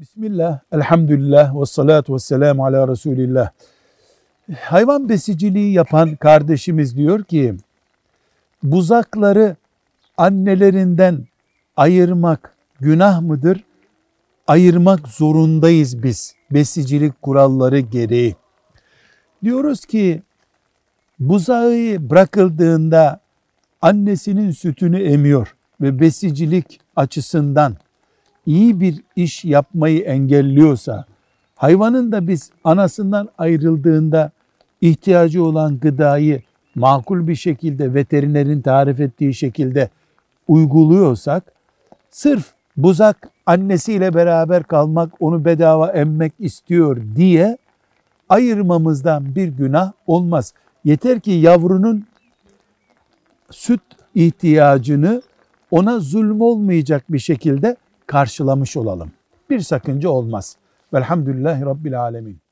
Bismillah, elhamdülillah ve salatu ve selamu ala Resulillah. Hayvan besiciliği yapan kardeşimiz diyor ki, buzakları annelerinden ayırmak günah mıdır? Ayırmak zorundayız biz besicilik kuralları gereği. Diyoruz ki buzağı bırakıldığında annesinin sütünü emiyor ve besicilik açısından iyi bir iş yapmayı engelliyorsa, hayvanın da biz anasından ayrıldığında ihtiyacı olan gıdayı makul bir şekilde veterinerin tarif ettiği şekilde uyguluyorsak, sırf buzak annesiyle beraber kalmak, onu bedava emmek istiyor diye ayırmamızdan bir günah olmaz. Yeter ki yavrunun süt ihtiyacını ona zulm olmayacak bir şekilde karşılamış olalım. Bir sakınca olmaz. Velhamdülillahi Rabbil Alemin.